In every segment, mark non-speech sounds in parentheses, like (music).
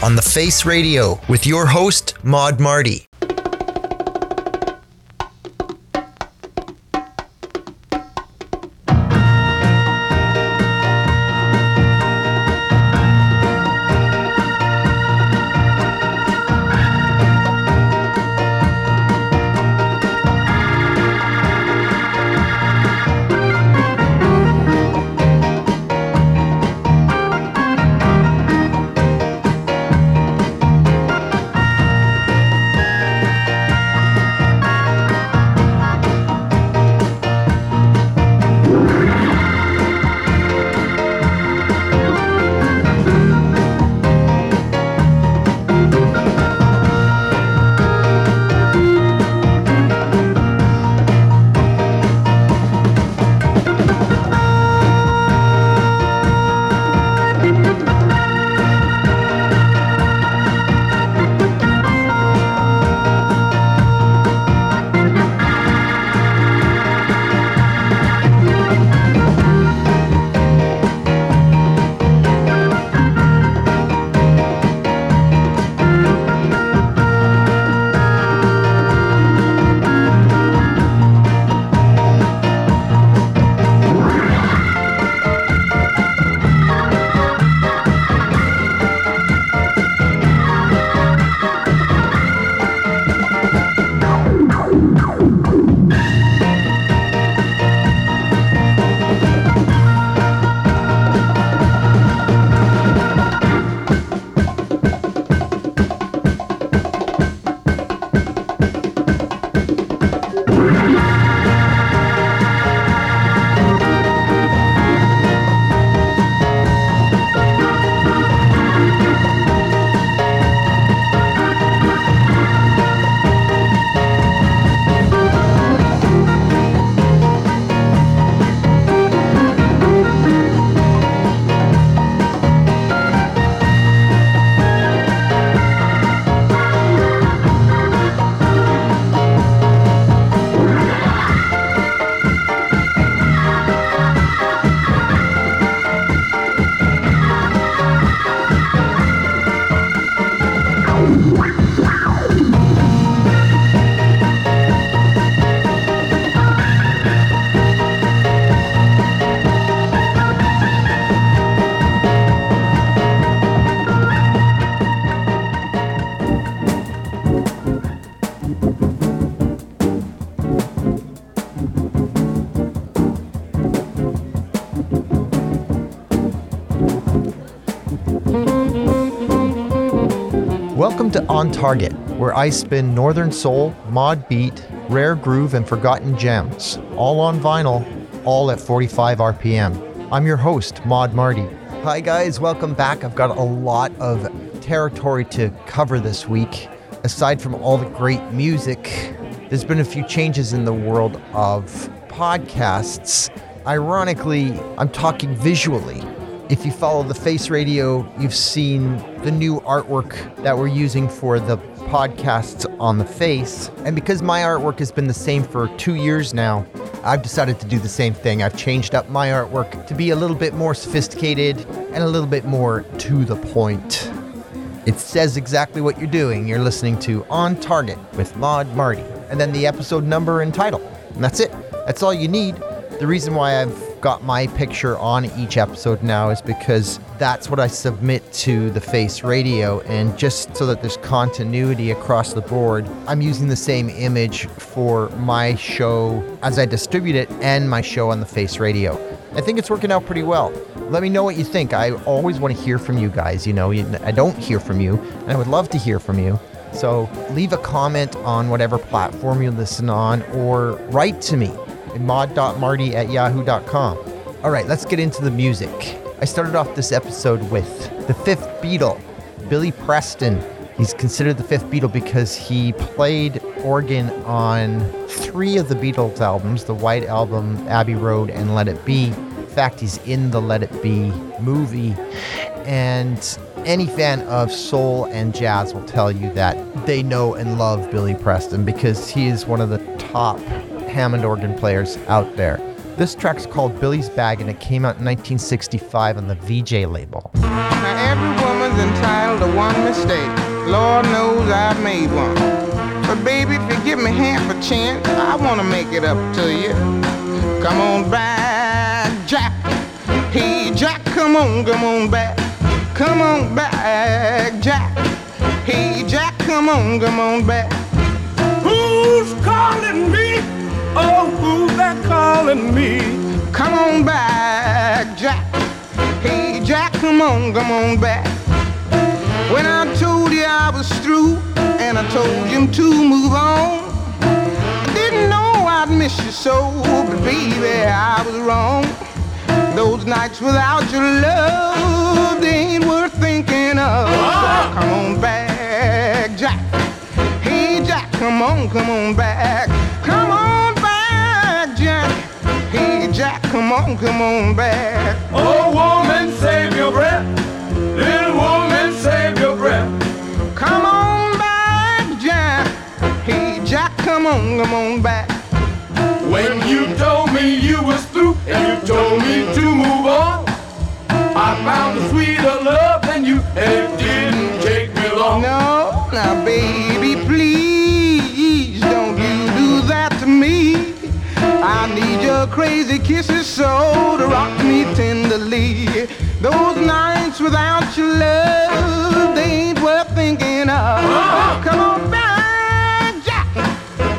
On the Face Radio with your host, Mod Marty. Welcome to On Target, where I spin Northern Soul, Mod Beat, Rare Groove, and Forgotten Gems, all on vinyl, all at 45 RPM. I'm your host, Mod Marty. Hi, guys, welcome back. I've got a lot of territory to cover this week. Aside from all the great music, there's been a few changes in the world of podcasts. Ironically, I'm talking visually. If you follow the Face Radio, you've seen the new artwork that we're using for the podcasts on the Face. And because my artwork has been the same for two years now, I've decided to do the same thing. I've changed up my artwork to be a little bit more sophisticated and a little bit more to the point. It says exactly what you're doing. You're listening to On Target with Mod Marty, and then the episode number and title. And that's it. That's all you need. The reason why I've got my picture on each episode now is because that's what I submit to the Face Radio. And just so that there's continuity across the board, I'm using the same image for my show as I distribute it and my show on the Face Radio. I think it's working out pretty well. Let me know what you think. I always want to hear from you guys. You know, I don't hear from you, and I would love to hear from you. So leave a comment on whatever platform you listen on or write to me mod.marty at yahoo.com. All right, let's get into the music. I started off this episode with the fifth Beatle, Billy Preston. He's considered the fifth Beatle because he played organ on three of the Beatles albums the White Album, Abbey Road, and Let It Be. In fact, he's in the Let It Be movie. And any fan of soul and jazz will tell you that they know and love Billy Preston because he is one of the top Hammond organ players out there. This track's called Billy's Bag and it came out in 1965 on the Vee-Jay label. Now every woman's entitled to one mistake. Lord knows I've made one. But baby, if you give me half a chance, I wanna make it up to you. Come on back, Jack. Hey, Jack, come on, come on back. Come on back, Jack. Hey, Jack, come on, come on back. Who's calling me? Oh, who's that calling me? Come on back, Jack. Hey, Jack, come on, come on back. When I told you I was through, and I told you to move on, I didn't know I'd miss you so, but baby, I was wrong. Those nights without your love, they ain't worth thinking of. Ah! Come on back, Jack. Hey, Jack, come on, come on back. Jack, come on, come on back. Oh, woman, save your breath. Little woman, save your breath. Come on back, Jack. Hey, Jack, come on, come on back. When you told me you was through and you told me to move on, I found a sweeter love than you, and it didn't take me long. No, now, baby, need your crazy kisses so to rock me tenderly. Those nights without your love, they ain't worth thinking of. Come on back, Jack.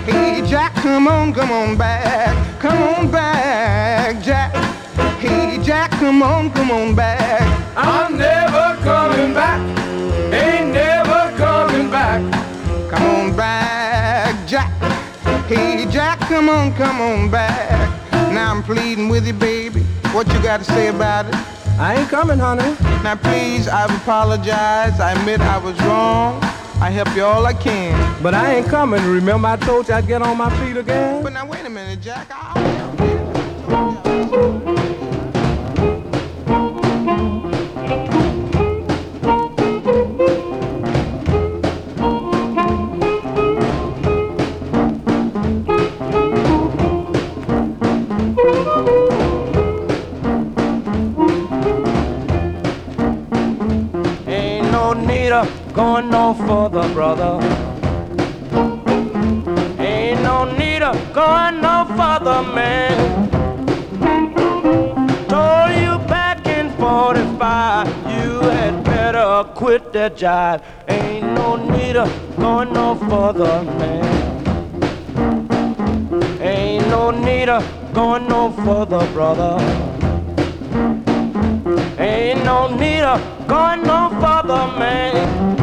Hey, Jack, come on, come on back. Come on back, Jack. Hey, Jack, come on, come on back. I'm never coming back. Ain't never coming back. Come on back, Jack. Hey, Jack, come on, come on back. Pleading with you, baby. What you got to say about it? I ain't coming, honey. Now, please, I apologize. I admit I was wrong. I help you all I can. But I ain't coming. Remember I told you I'd get on my feet again? But now, wait a minute, Jack. I'll no further, brother. Ain't no need of going no further, man. Told you back in 45, you had better quit that jive. Ain't no need of going no further, man. Ain't no need of going no further, brother. Ain't no need of going no further, man.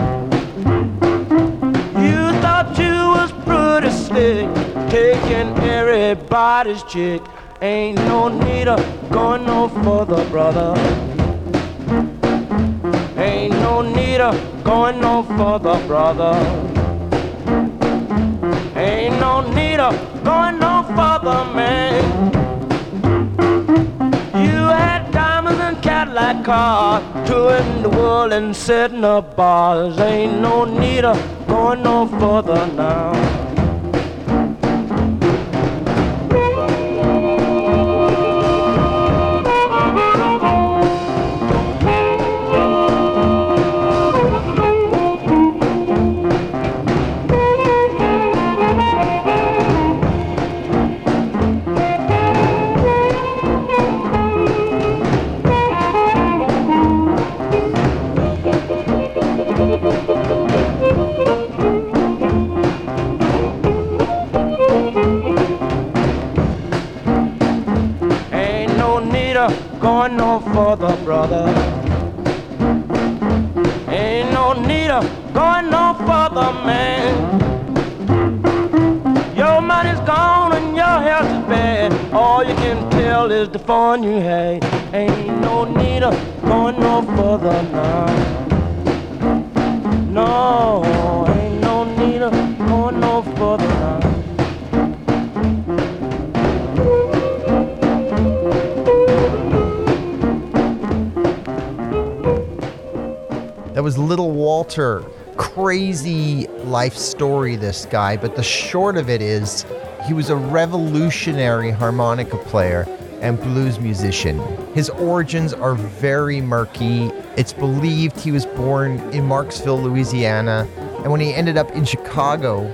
Taking everybody's chick. Ain't no need of going no further, brother. Ain't no need of going no further, brother. Ain't no need of going no further, man. You had diamonds and Cadillac cars, touring the world and setting up bars. Ain't no need of going no further now. You. Ain't no need of going no further now. No, ain't no need of going no further now. That was Little Walter. Crazy life story, this guy. But the short of it is, he was a revolutionary harmonica player and blues musician. His origins are very murky. It's believed he was born in Marksville, Louisiana, and when he ended up in Chicago,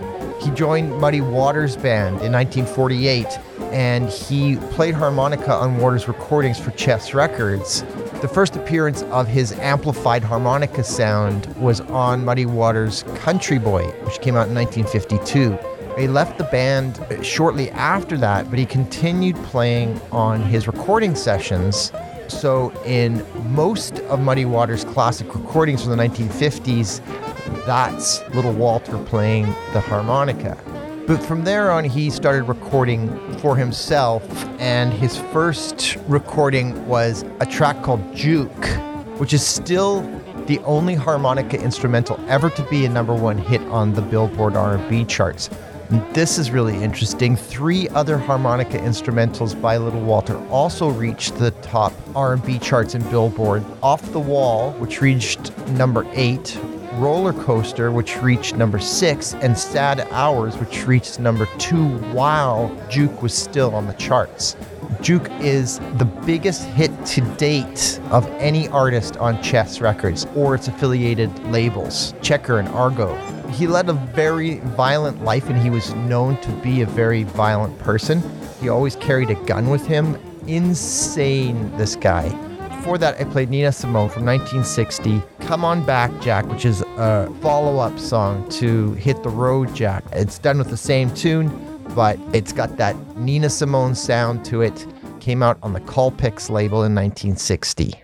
he joined Muddy Waters Band in 1948 and he played harmonica on Waters recordings for Chess Records. The first appearance of his amplified harmonica sound was on Muddy Waters' Country Boy, which came out in 1952. He left the band shortly after that, but he continued playing on his recording sessions. So, in most of Muddy Waters' classic recordings from the 1950s, that's Little Walter playing the harmonica. But from there on, he started recording for himself, and his first recording was a track called Juke, which is still the only harmonica instrumental ever to be a number one hit on the Billboard R&B charts. And this is really interesting. Three other harmonica instrumentals by Little Walter also reached the top R&B charts in Billboard. Off the Wall, which reached number 8, Roller Coaster, which reached number six, and Sad Hours, which reached number two while Juke was still on the charts. Juke is the biggest hit to date of any artist on Chess Records or its affiliated labels, Checker and Argo. He led a very violent life and he was known to be a very violent person. He always carried a gun with him. Insane, this guy before that, I played Nina Simone from 1960, Come On Back Jack, which is a follow up song to Hit the Road Jack. It's done with the same tune, but it's got that Nina Simone sound to it. Came out on the Colpix label in 1960.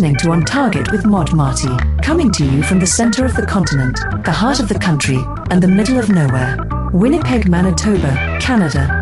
Listening to On Target with Mod Marty, coming to you from the center of the continent, the heart of the country, and the middle of nowhere. Winnipeg, Manitoba, Canada.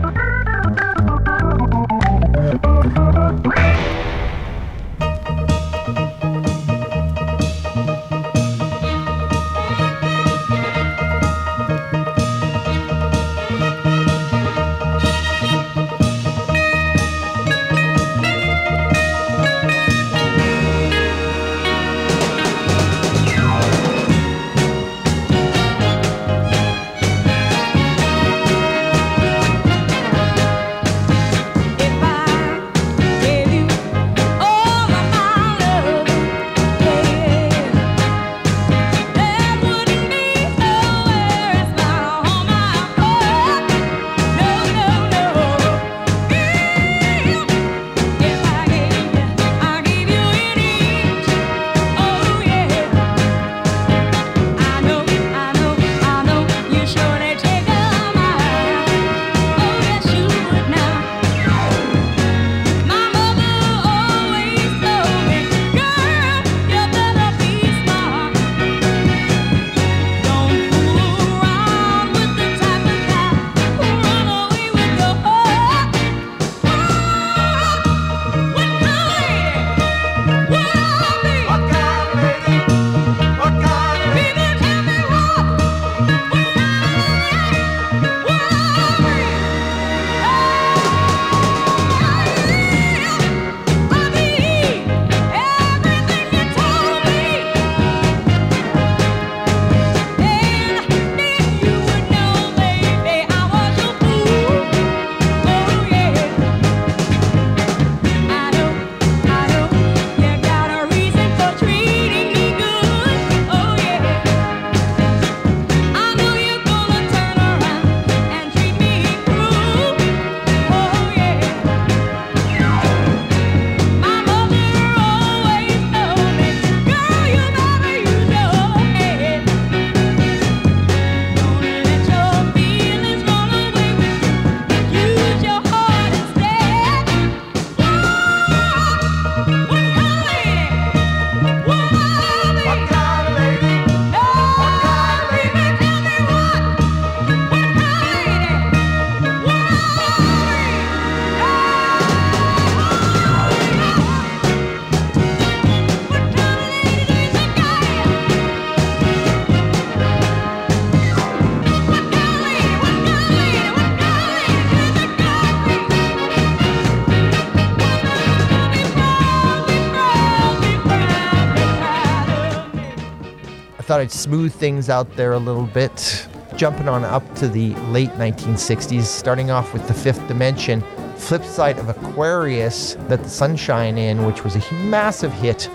Thought I'd smooth things out there a little bit. Jumping on up to the late 1960s, starting off with the fifth dimension, flip side of Aquarius, that the Sunshine In, which was a massive hit.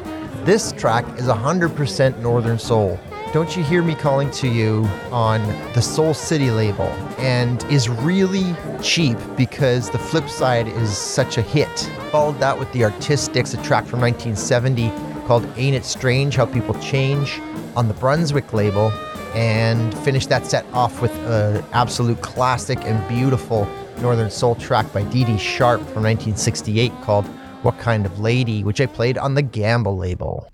This track is 100% Northern Soul. Don't You Hear Me Calling to You on the Soul City label and is really cheap because the flip side is such a hit. Followed that with the Artistics, a track from 1970 called Ain't It Strange How People Change on the Brunswick label and finished that set off with an absolute classic and beautiful Northern Soul track by Dee Dee Sharp from 1968 called What Kind of Lady, which I played on the Gamble label.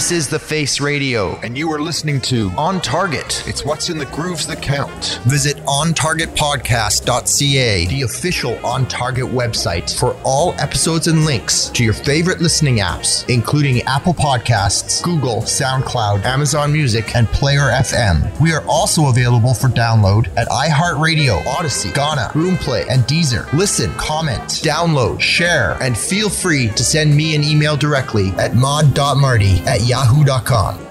This is The Face Radio. And you are listening to On Target. It's What's in the Grooves That Count. Visit ontargetpodcast.ca, the official On Target website, for all episodes and links to your favorite listening apps, including Apple Podcasts, Google, SoundCloud, Amazon Music, and Player FM. We are also available for download at iHeartRadio, Odyssey, Ghana, Roomplay, and Deezer. Listen, comment, download, share, and feel free to send me an email directly at mod.marty at yahoo.com.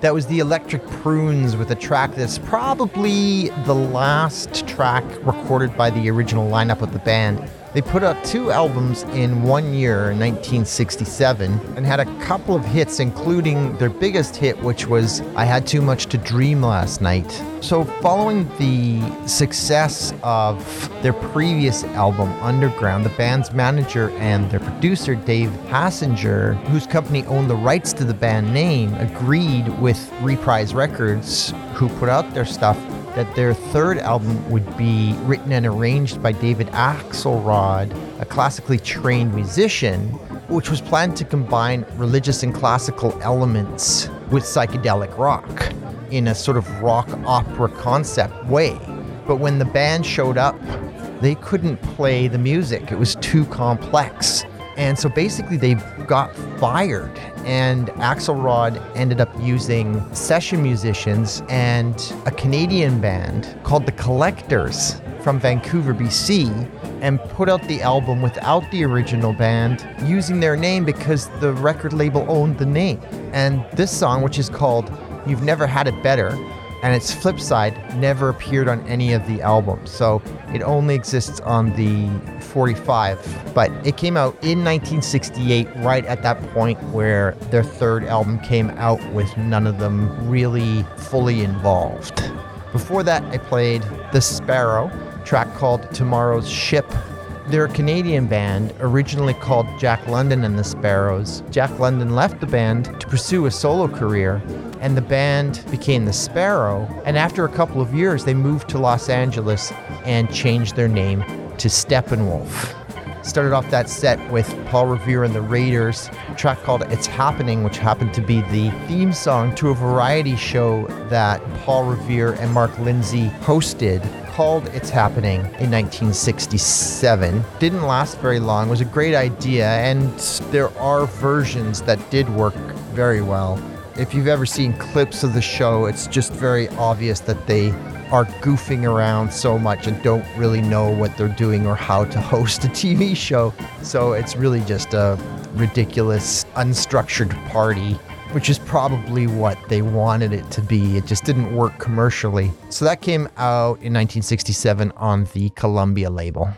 That was the Electric Prunes with a track that's probably the last track recorded by the original lineup of the band. They put out two albums in one year in 1967 and had a couple of hits, including their biggest hit, which was I Had Too Much to Dream Last Night. So, following the success of their previous album, Underground, the band's manager and their producer, Dave Hassinger, whose company owned the rights to the band name, agreed with Reprise Records, who put out their stuff that their third album would be written and arranged by David Axelrod, a classically trained musician, which was planned to combine religious and classical elements with psychedelic rock in a sort of rock opera concept way. But when the band showed up, they couldn't play the music, it was too complex. And so basically, they got fired, and Axelrod ended up using session musicians and a Canadian band called The Collectors from Vancouver, BC, and put out the album without the original band using their name because the record label owned the name. And this song, which is called You've Never Had It Better, and its flip side never appeared on any of the albums. So it only exists on the 45. But it came out in 1968, right at that point where their third album came out with none of them really fully involved. Before that, I played The Sparrow, track called Tomorrow's Ship. They're a Canadian band, originally called Jack London and the Sparrows. Jack London left the band to pursue a solo career, and the band became the Sparrow. And after a couple of years, they moved to Los Angeles and changed their name to Steppenwolf. Started off that set with Paul Revere and the Raiders, track called It's Happening, which happened to be the theme song to a variety show that Paul Revere and Mark Lindsay hosted called It's Happening in 1967. Didn't last very long, was a great idea, and there are versions that did work very well. If you've ever seen clips of the show, it's just very obvious that they are goofing around so much and don't really know what they're doing or how to (laughs) host a TV show. So it's really just a ridiculous, unstructured party which is probably what they wanted it to be. It just didn't work commercially. So that came out in 1967 on the Columbia label.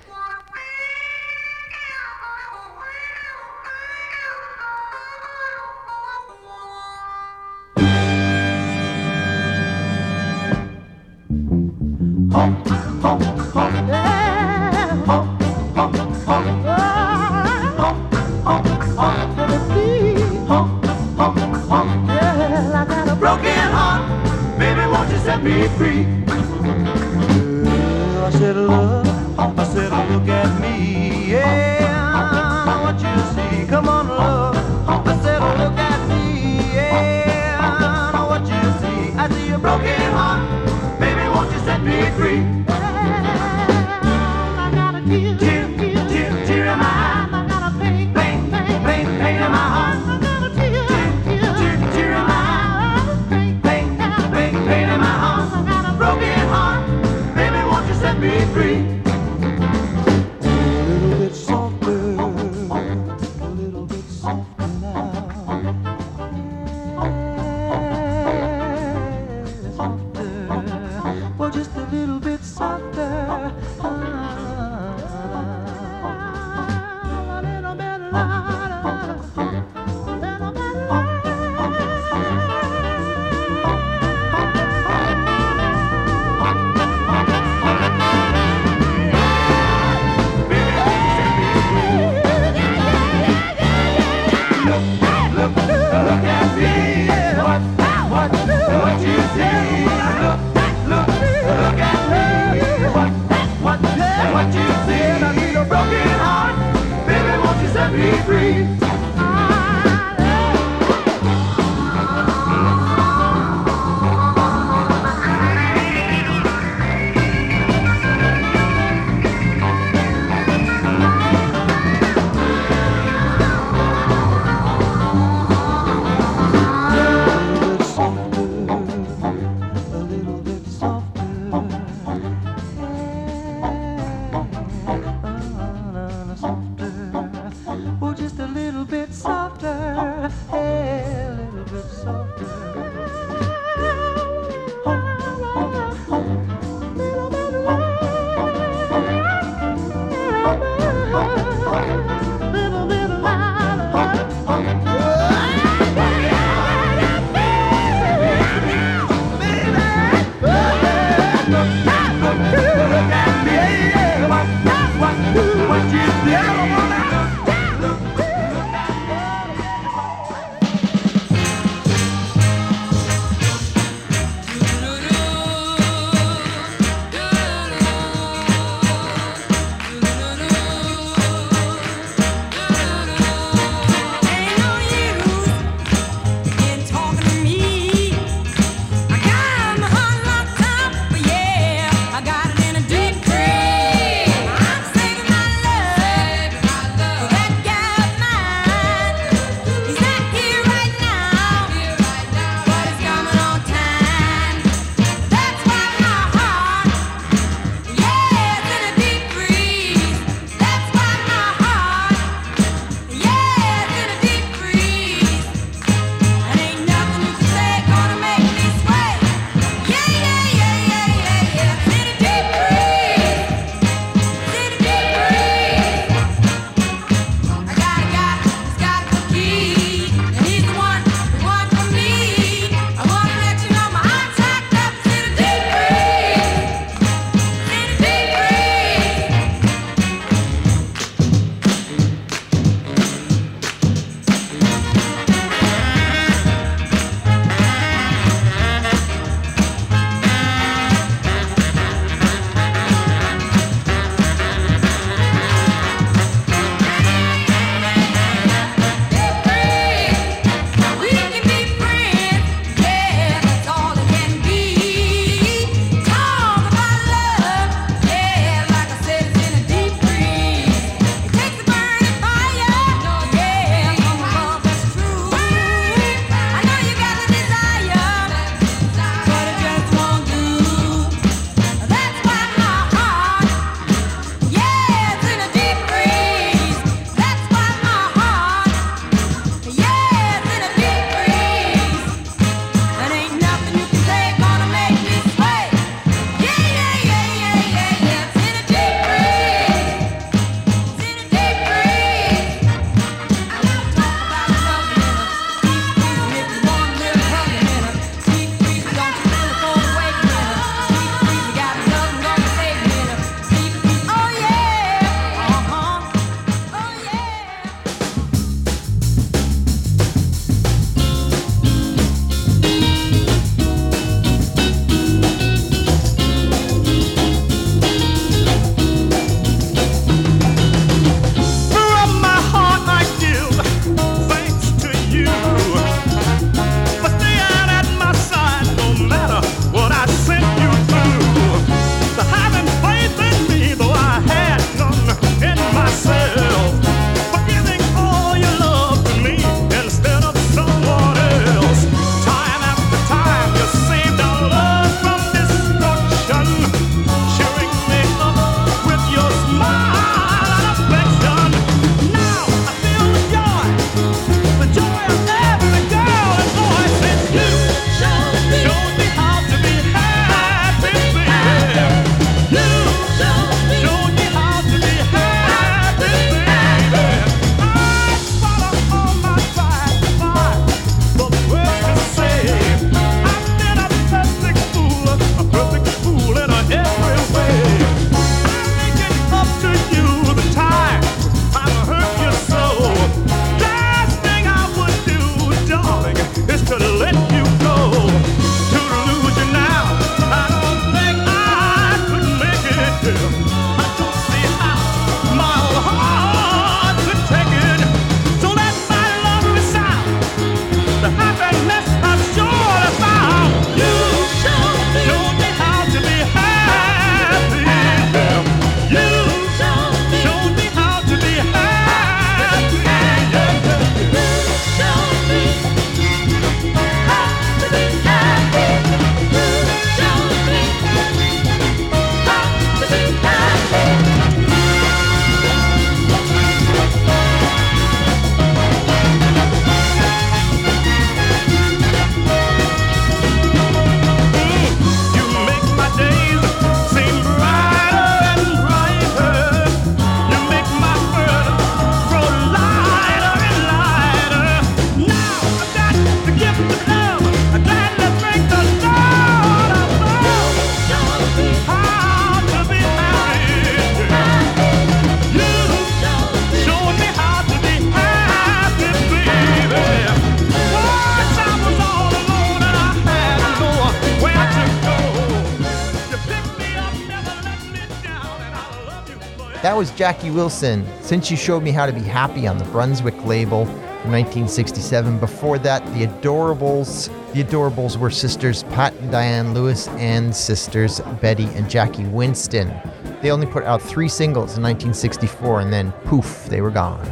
Jackie Wilson, Since You Showed Me How to Be Happy on the Brunswick label from 1967. Before that, The Adorables. The Adorables were sisters Pat and Diane Lewis and sisters Betty and Jackie Winston. They only put out three singles in 1964 and then poof, they were gone.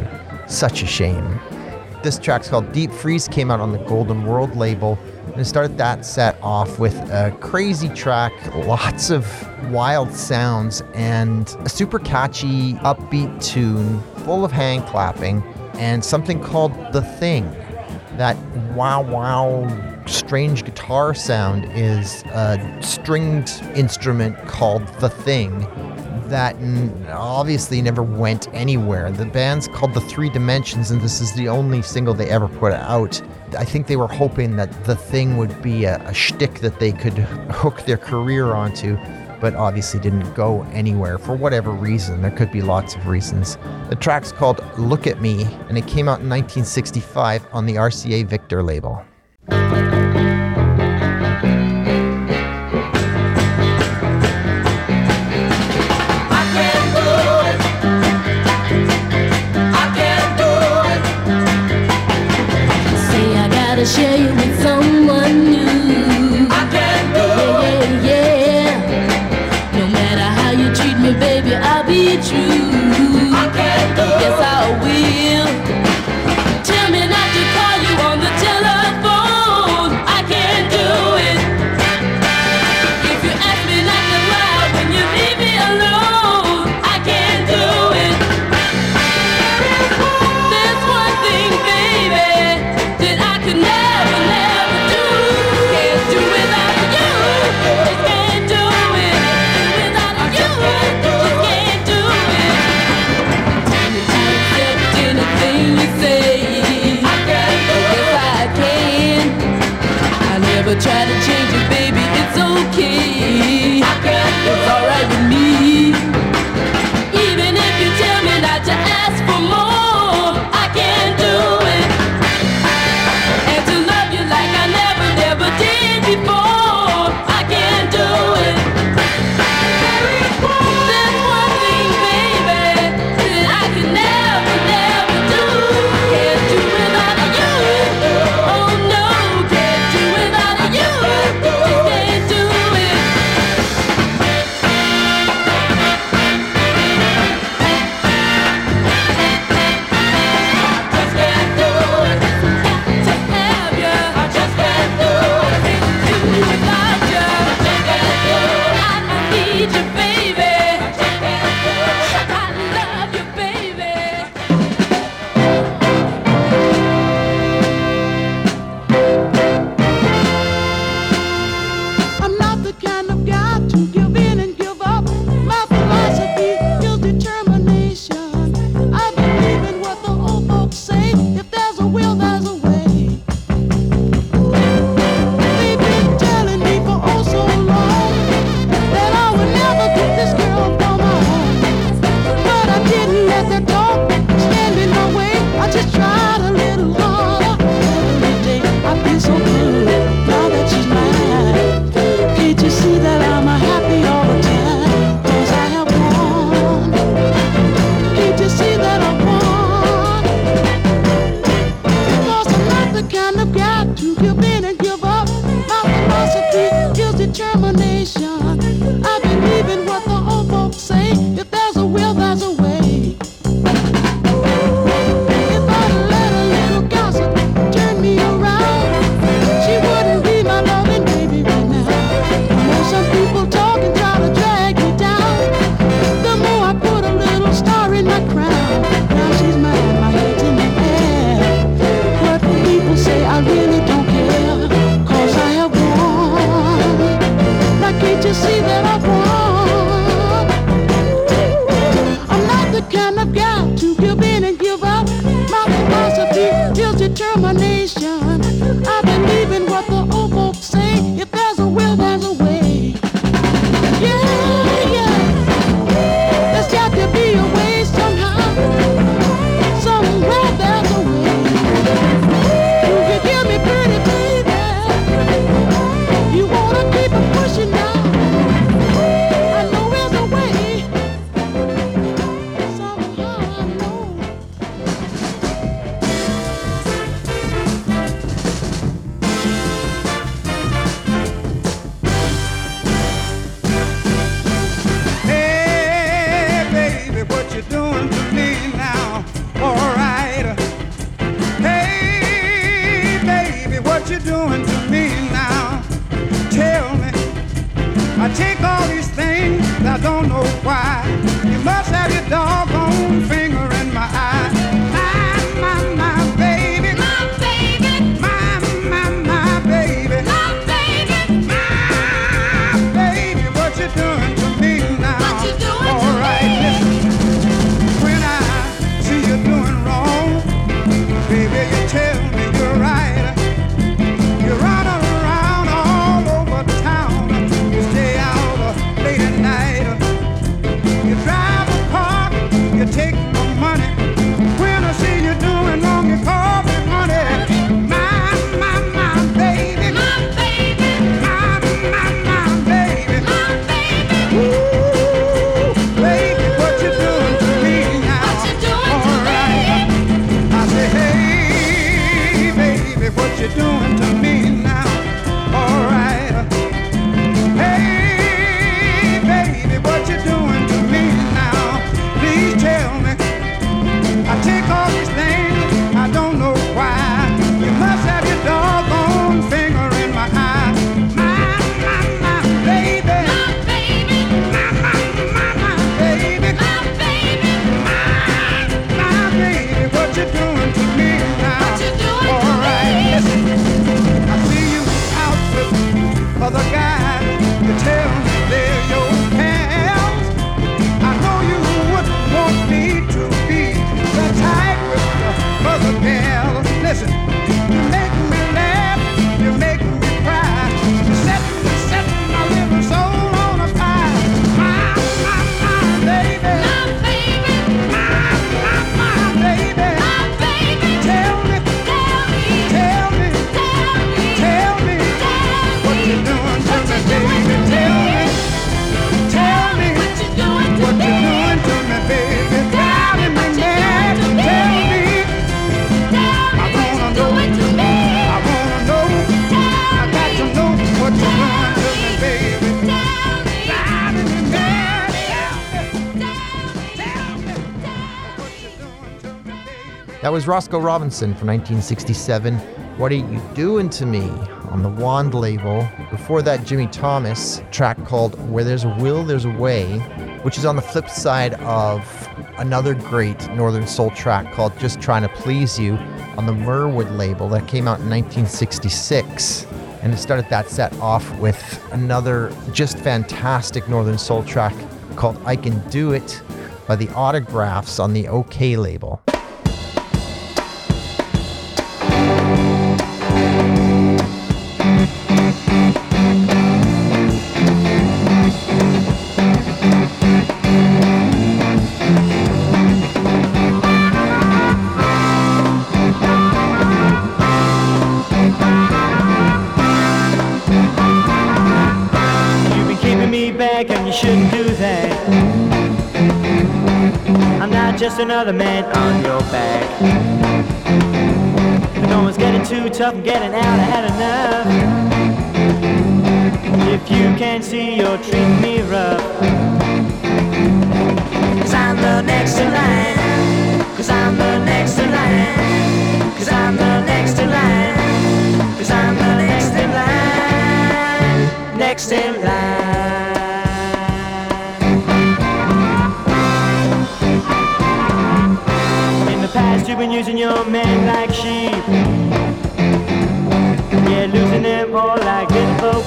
Such a shame. This track's called Deep Freeze, came out on the Golden World label. And it started that set off with a crazy track, lots of wild sounds, and a super catchy, upbeat tune full of hand clapping, and something called The Thing. That wow wow strange guitar sound is a stringed instrument called The Thing that obviously never went anywhere. The band's called The Three Dimensions, and this is the only single they ever put out. I think they were hoping that the thing would be a, a shtick that they could (laughs) hook their career onto, but obviously didn't go anywhere for whatever reason. There could be lots of reasons. The track's called Look at Me, and it came out in 1965 on the RCA Victor label. Baby. Roscoe Robinson from 1967. What Are You Doing to Me on the Wand label. Before that, Jimmy Thomas, track called Where There's a Will, There's a Way, which is on the flip side of another great Northern Soul track called Just Trying to Please You on the Mirwood label that came out in 1966. And it started that set off with another just fantastic Northern Soul track called I Can Do It by the Autographs on the Okeh label. Another man on your back. No one's getting too tough, I'm getting out, I had enough. If you can't see, you're treating me rough. Cause I'm the next in line. Cause I'm the next in line. Cause I'm the next in line. Cause I'm the next in line. Next in line. You've been using your men like sheep. Yeah, losing them all like little bo.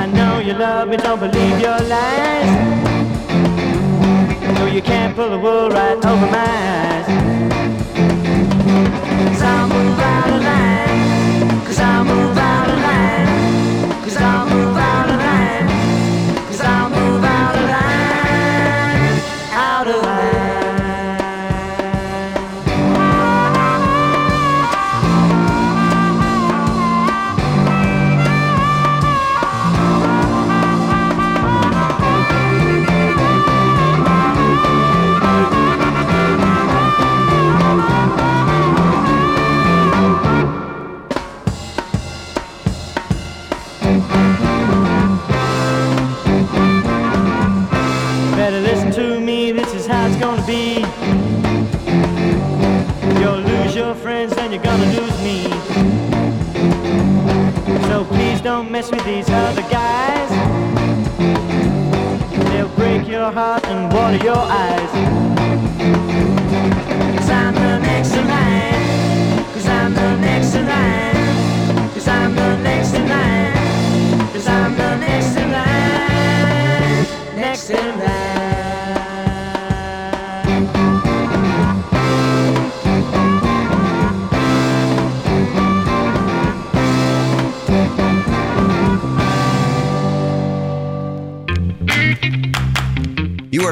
I know you love me, don't believe your lies. No, you can't pull the wool right over my eyes. Cause I'll move out of line. Cause I'll move out of line. Cause I'll move mess with these other guys. They'll break your heart and water your eyes. Cause I'm the next in line. Cause I'm the next in line. Cause I'm the next in line. Cause I'm the next in line. Next in line.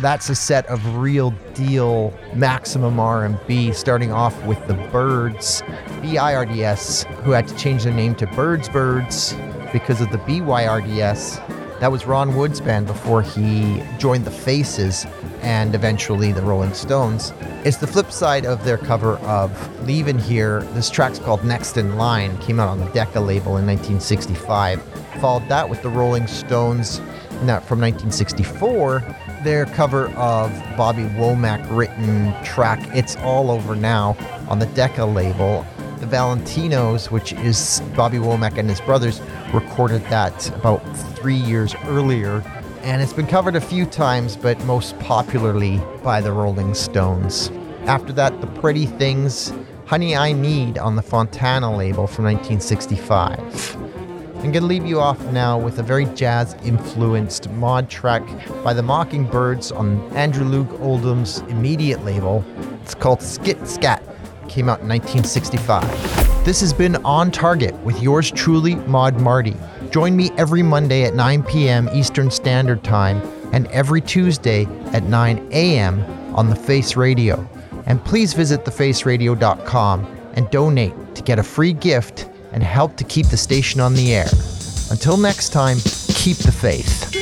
That's a set of real deal maximum R&B, starting off with the Birds, BIRDS, who had to change their name to Birds Birds because of the BYRDS. That was Ron Wood's band before he joined the Faces and eventually the Rolling Stones. It's the flip side of their cover of Leavin' Here. This track's called Next in Line, came out on the Decca label in 1965. Followed that with the Rolling Stones from 1964, their cover of Bobby Womack written track It's All Over Now on the Decca label. The Valentinos, which is Bobby Womack and his brothers, recorded that about three years earlier. And it's been covered a few times, but most popularly by the Rolling Stones. After that, The Pretty Things, Honey I Need on the Fontana label from 1965. I'm going to leave you off now with a very jazz influenced mod track by the Mockingbirds on Andrew Loog Oldham's immediate label. It's called Skit Skat. Came out in 1965. This has been On Target with yours truly, Mod Marty. Join me every Monday at 9 p.m. Eastern Standard Time and every Tuesday at 9 a.m. on The Face Radio. And please visit thefaceradio.com and donate to get a free gift and help to keep the station on the air. Until next time, keep the faith.